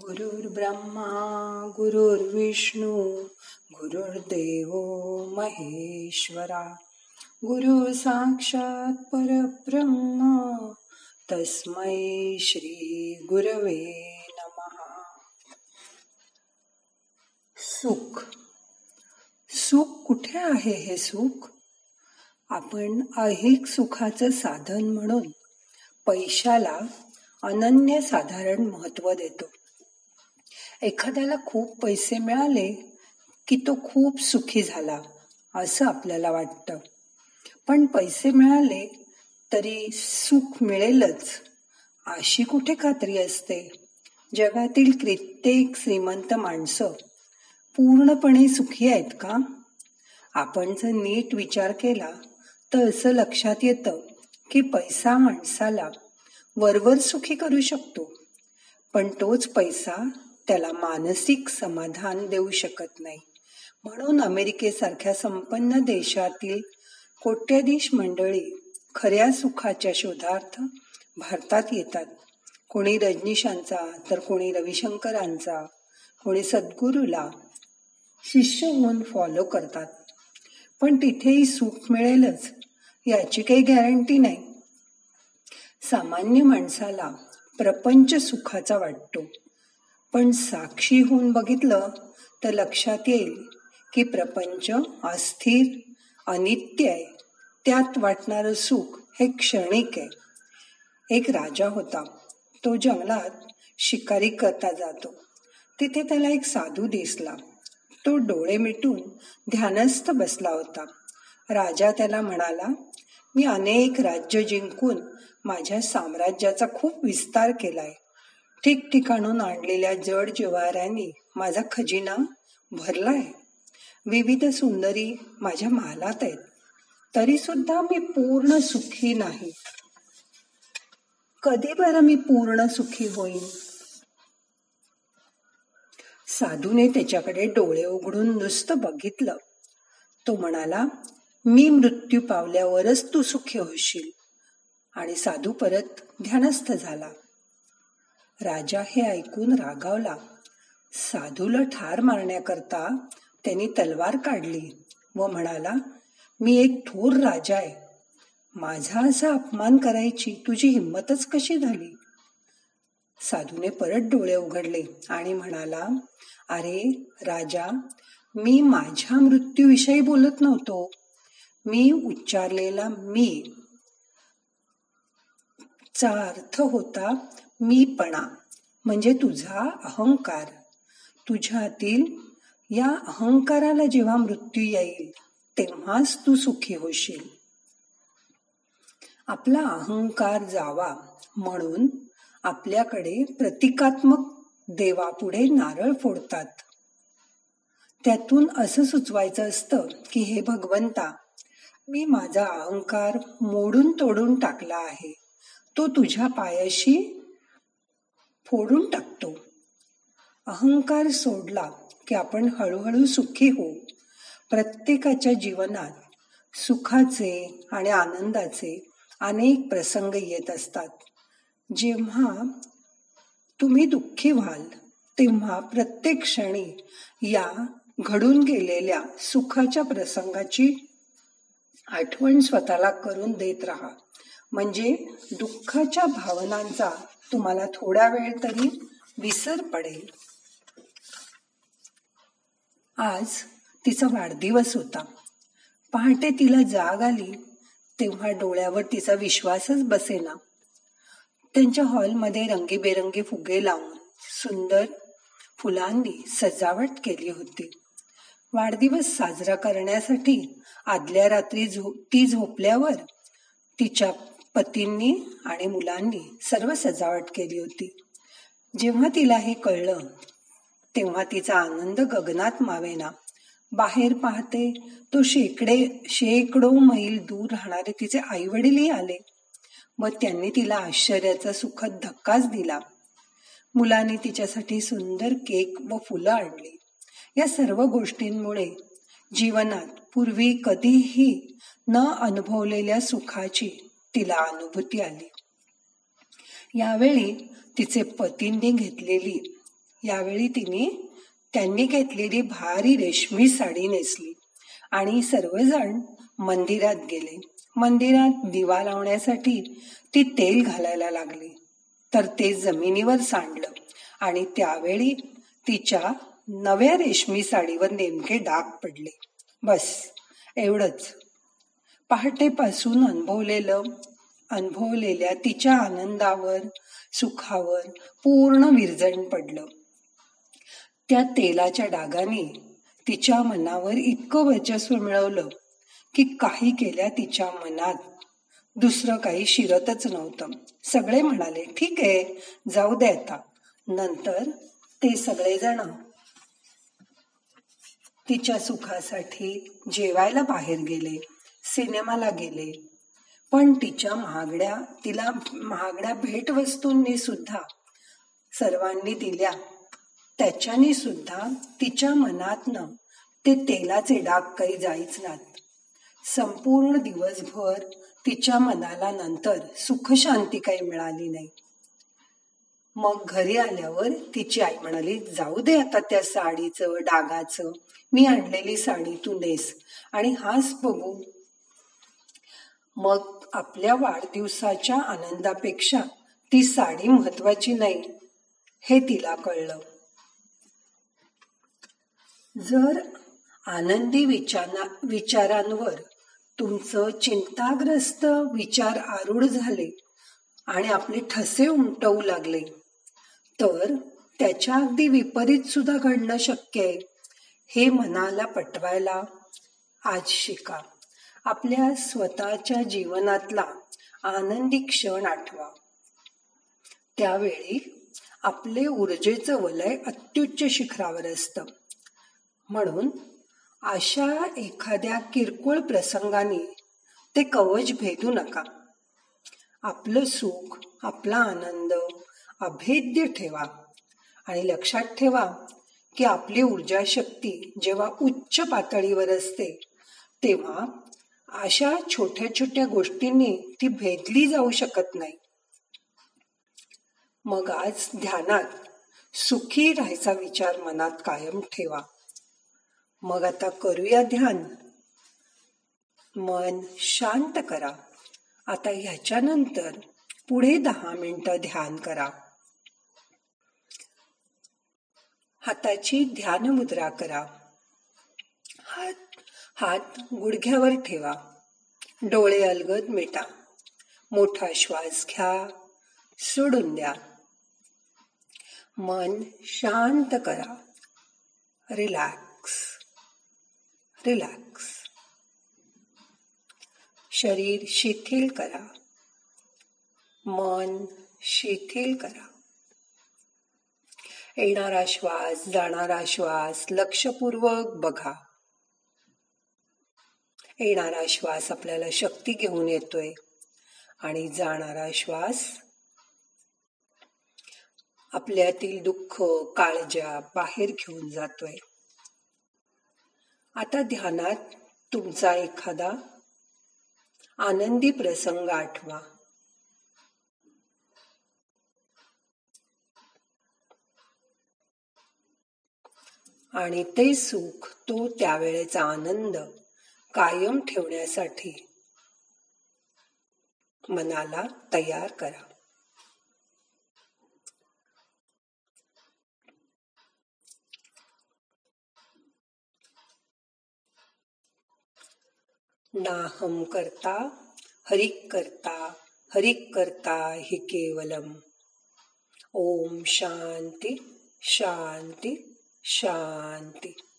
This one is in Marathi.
गुरुर्ब्रह्मा गुरुर्विष्णू गुरुर्देव महेश्वरा. गुरु साक्षात परब्रह्म तस्मै श्री गुरवे नमहा सुख. सुख कुठे आहे हे सुख? आपण ऐहिक सुखाचं साधन म्हणून पैशाला अनन्य साधारण महत्त्व देतो. एखाद्याला खूप पैसे मिळाले की तो खूप सुखी झाला असं आपल्याला वाटतं. पण पैसे मिळाले तरी सुख मिळेलच अशी कुठे खात्री असते? जगातील कित्येक श्रीमंत माणसं पूर्णपणे सुखी आहेत का? आपण जर नीट विचार केला तर असं लक्षात येतं की पैसा माणसाला वरवर सुखी करू शकतो. पण तोच पैसा त्याला मानसिक समाधान देऊ शकत नाही. म्हणून अमेरिकेसारख्या संपन्न देशातील कोट्याधीश मंडळी खऱ्या सुखाच्या शोधार्थ भारतात येतात. कोणी रजनीशांचा तर कोणी रविशंकरांचा कोणी सद्गुरूला शिष्य होऊन फॉलो करतात. पण तिथेही सुख मिळेलच याची काही गॅरंटी नाही. सामान्य माणसाला प्रपंच सुखाचा वाटतो. पण साक्षी होऊन बघितलं तर लक्षात येईल की प्रपंच अस्थिर अनित्य आहे. त्यात वाटणारं सुख हे क्षणिक आहे. एक राजा होता. तो जंगलात शिकारी करता जातो. तिथे त्याला एक साधू दिसला. तो डोळे मिटून ध्यानस्थ बसला होता. राजा त्याला म्हणाला मी अनेक राज्य जिंकून माझ्या साम्राज्याचा खूप विस्तार केलाय. ठिकठिकाणून आणलेल्या जड जिवाऱ्यांनी माझा खजिना भरलाय. विविध सुंदरी माझ्या महालात आहेत. तरी सुद्धा मी पूर्ण सुखी नाही. कधी बरं मी पूर्ण सुखी होईन? साधूने त्याच्याकडे डोळे उघडून नुसतं बघितलं. तो म्हणाला मी मृत्यू पावल्यावरच तू सुखी होशील. आणि साधू परत ध्यानस्थ झाला. राजा हे ऐकून रागावला. साधूला ठार मारण्याकरता त्यांनी तलवार काढली व म्हणाला मी एक थोर राजा आहे. माझा असा अपमान करायची तुझी हिंमतच कशी झाली? साधूने परत डोळे उघडले आणि म्हणाला अरे राजा मी माझ्या मृत्यूविषयी बोलत नव्हतो. मी उच्चारलेला मी चा अर्थ होता मीपणा म्हणजे तुझा अहंकार. तुझ्यातील या अहंकाराला जेव्हा मृत्यू येईल तेव्हाच तू सुखी होशील. आपला अहंकार जावा म्हणून आपल्याकडे प्रतिकात्मक देवापुढे नारळ फोडतात. त्यातून असं सुचवायचं असतं की हे भगवंता मी माझा अहंकार मोडून तोडून टाकला आहे. तो तुझ्या पायाशी फोडून टाकतो. अहंकार सोडला की आपण हळूहळू सुखी होऊ. प्रत्येकाच्या जीवनात सुखाचे आणि आनंदाचे अनेक प्रसंग येत असतात. जेव्हा तुम्ही दुःखी व्हाल तेव्हा प्रत्येक क्षणी या घडून गेलेल्या सुखाच्या प्रसंगाची आठवण स्वतःला करून देत राहा. म्हणजे दुःखाच्या भावनांचा तुम्हाला थोडा वेळ तरी विसर पडेल. आज तिचा वाढदिवस होता. पहाटे तिला जाग आली तेव्हा डोळ्यावर तिचा विश्वासच बसेना. त्यांच्या हॉलमध्ये रंगीबेरंगी फुगे लावून सुंदर फुलांनी सजावट केली होती. वाढदिवस साजरा करण्यासाठी आदल्या रात्री झो ती झोपल्यावर तिच्या पतींनी आणि मुलांनी सर्व सजावट केली होती. जेव्हा तिला हे कळलं तेव्हा तिचा आनंद गगनात मावेना. बाहेर पाहते तो शेकडे शेकडो मैल दूर राहणारे तिचे आई वडीलही आले. व त्यांनी तिला आश्चर्याचा सुखद धक्काच दिला. मुलांनी तिच्यासाठी सुंदर केक व फुलं आणली. या सर्व गोष्टींमुळे जीवनात पूर्वी कधीही न अनुभवलेल्या सुखाची तिला अनुभूती आली. यावेळी तिचे पतींनी घेतलेली यावेळी तिने त्यांनी घेतलेली भारी रेशमी साडी नेसली आणि सर्वजण मंदिरात गेले. मंदिरात दिवा लावण्यासाठी ती तेल घालायला लागली. तर ते जमिनीवर सांडलं आणि त्यावेळी तिच्या नव्या रेशमी साडीवर नेमके डाग पडले. बस एवढंच. पहाटेपासून अनुभवलेलं अनुभवलेल्या तिच्या आनंदावर सुखावर पूर्ण विरजण पडलं. त्या तेलाच्या डागाने तिच्या मनावर इतकं वर्चस्व मिळवलं की काही केल्या तिच्या मनात दुसरं काही शिरतच नव्हतं. सगळे म्हणाले ठीक आहे जाऊ दे आता. नंतर ते सगळेजण तिच्या सुखासाठी जेवायला बाहेर गेले. सिनेमाला गेले. पण तिच्या महागड्या तिला महागड्या भेटवस्तूंनी सुद्धा सर्वांनी दिल्या. त्याच्यानी सुद्धा तिच्या मनातनं ते तेलाचे डाग काही जाईच नात संपूर्ण दिवसभर तिच्या मनाला नंतर सुखशांती काही मिळाली नाही. मग घरी आल्यावर तिची आई म्हणाली जाऊ दे आता त्या साडीचं डागाचं. मी आणलेली साडी तू नेस आणि हाच बघू मग आपल्या वाढदिवसाच्या आनंदापेक्षा ती साडी महत्वाची नाही हे तिला कळलं. जर आनंदी विचारा विचारांवर तुमचं चिंताग्रस्त विचार आरूढ झाले आणि आपले ठसे उमटवू लागले तर त्याच्या अगदी विपरीत सुद्धा घडणं शक्य आहे हे मनाला पटवायला आज शिका. आपल्या स्वतःच्या जीवनातला आनंदी क्षण आठवा. त्यावेळी आपले ऊर्जेचं वलय अत्युच्च शिखरावर असतं. म्हणून अशा एखाद्या किरकोळ प्रसंगाने ते कवच भेदू नका. आपलं सुख आपला आनंद अभेद्य ठेवा. आणि लक्षात ठेवा की आपली ऊर्जा शक्ती जेव्हा उच्च पातळीवर असते तेव्हा अशा छोट्या छोट्या गोष्टींनी ती भेदली जाऊ शकत नाही. मग आज ध्यानात सुखी राहायचा विचार मनात कायम ठेवा. मग आता करूया ध्यान. मन शांत करा. आता ह्याच्यानंतर पुढे दहा मिनिटं ध्यान करा. हाताची ध्यान मुद्रा करा. हात हात गुडघ्यावर ठेवा. डोळे अलगद मिटा. मोठा श्वास घ्या. सोडून द्या. मन शांत करा. रिलॅक्स. रिलॅक्स. शरीर शिथिल करा. मन शिथिल करा. येणारा श्वास जाणारा श्वास लक्षपूर्वक बघा. येणारा श्वास आपल्याला शक्ती घेऊन येतोय. आणि जाणारा श्वास आपल्यातील दुःख काळजा बाहेर घेऊन जातोय. आता ध्यानात तुमचा एखादा आनंदी प्रसंग आठवा. आणि ते सुख तो त्यावेळेचा आनंद कायम ठेवण्यासाठी मनाला तयार करा. नाहम करता हरिक करता हरिक करता हि केवलम. ओम शांति शांति, शांती.